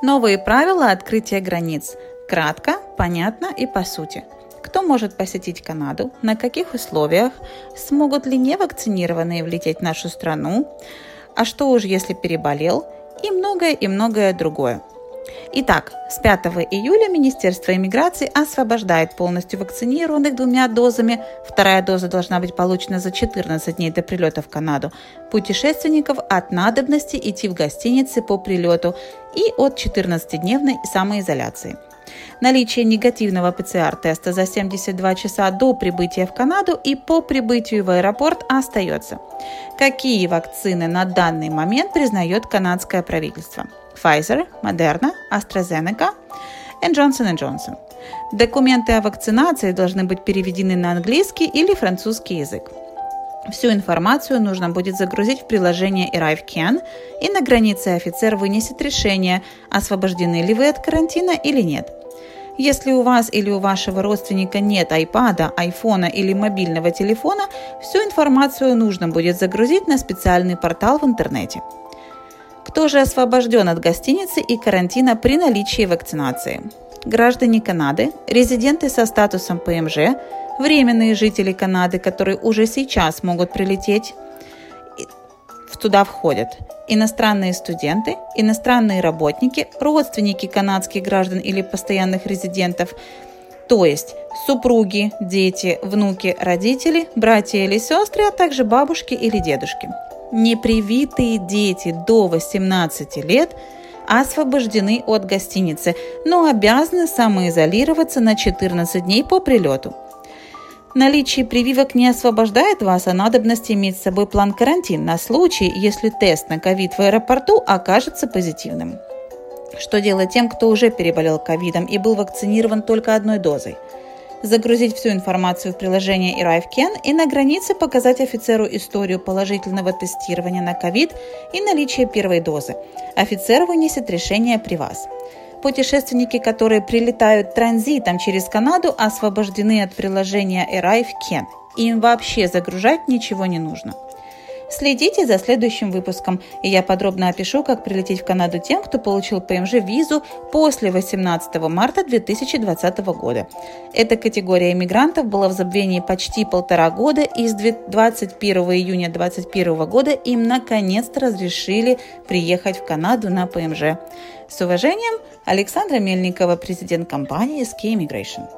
Новые правила открытия границ. Кратко, понятно и по сути. Кто может посетить Канаду, на каких условиях, смогут ли невакцинированные влететь в нашу страну, а что уж если переболел, и многое и многое другое. Итак, с 5 июля Министерство иммиграции освобождает полностью вакцинированных двумя дозами. Вторая доза должна быть получена за 14 дней до прилета в Канаду. Путешественников от надобности идти в гостиницы по прилету и от 14-дневной самоизоляции. Наличие негативного ПЦР-теста за 72 часа до прибытия в Канаду и по прибытию в аэропорт остается. Какие вакцины на данный момент признает канадское правительство? Pfizer, Moderna, AstraZeneca и Johnson Johnson. Документы о вакцинации должны быть переведены на английский или французский язык. Всю информацию нужно будет загрузить в приложение ArriveCan, и на границе офицер вынесет решение, освобождены ли вы от карантина или нет. Если у вас или у вашего родственника нет iPad, iPhone или мобильного телефона, всю информацию нужно будет загрузить на специальный портал в интернете. Кто же освобожден от гостиницы и карантина при наличии вакцинации? Граждане Канады, резиденты со статусом ПМЖ, временные жители Канады, которые уже сейчас могут прилететь, туда входят иностранные студенты, иностранные работники, родственники канадских граждан или постоянных резидентов, то есть супруги, дети, внуки, родители, братья или сестры, а также бабушки или дедушки. Непривитые дети до 18 лет освобождены от гостиницы, но обязаны самоизолироваться на 14 дней по прилету. Наличие прививок не освобождает вас от надобности иметь с собой план карантин на случай, если тест на ковид в аэропорту окажется позитивным. Что делать тем, кто уже переболел ковидом и был вакцинирован только одной дозой? Загрузить всю информацию в приложение ArriveCan и на границе показать офицеру историю положительного тестирования на ковид и наличие первой дозы. Офицер вынесет решение при вас. Путешественники, которые прилетают транзитом через Канаду, освобождены от приложения Arrive Can. Им вообще загружать ничего не нужно. Следите за следующим выпуском, и я подробно опишу, как прилететь в Канаду тем, кто получил ПМЖ-визу после 18 марта 2020 года. Эта категория иммигрантов была в забвении почти полтора года, и с 21 июня 2021 года им наконец-то разрешили приехать в Канаду на ПМЖ. С уважением, Александра Мельникова, президент компании SK Immigration.